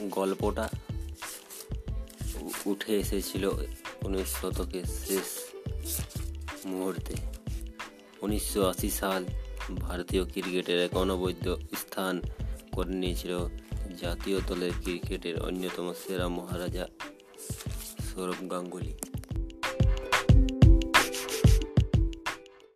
গল্পটা উঠে এসেছিল উনিশ শতকের শেষ মুহূর্তে। উনিশশো আশি সাল ভারতীয় ক্রিকেটের এক অনবৈধ স্থান করে নিয়েছিল জাতীয় দলের ক্রিকেটের অন্যতম সেরা মহারাজা সৌরভ গাঙ্গুলি।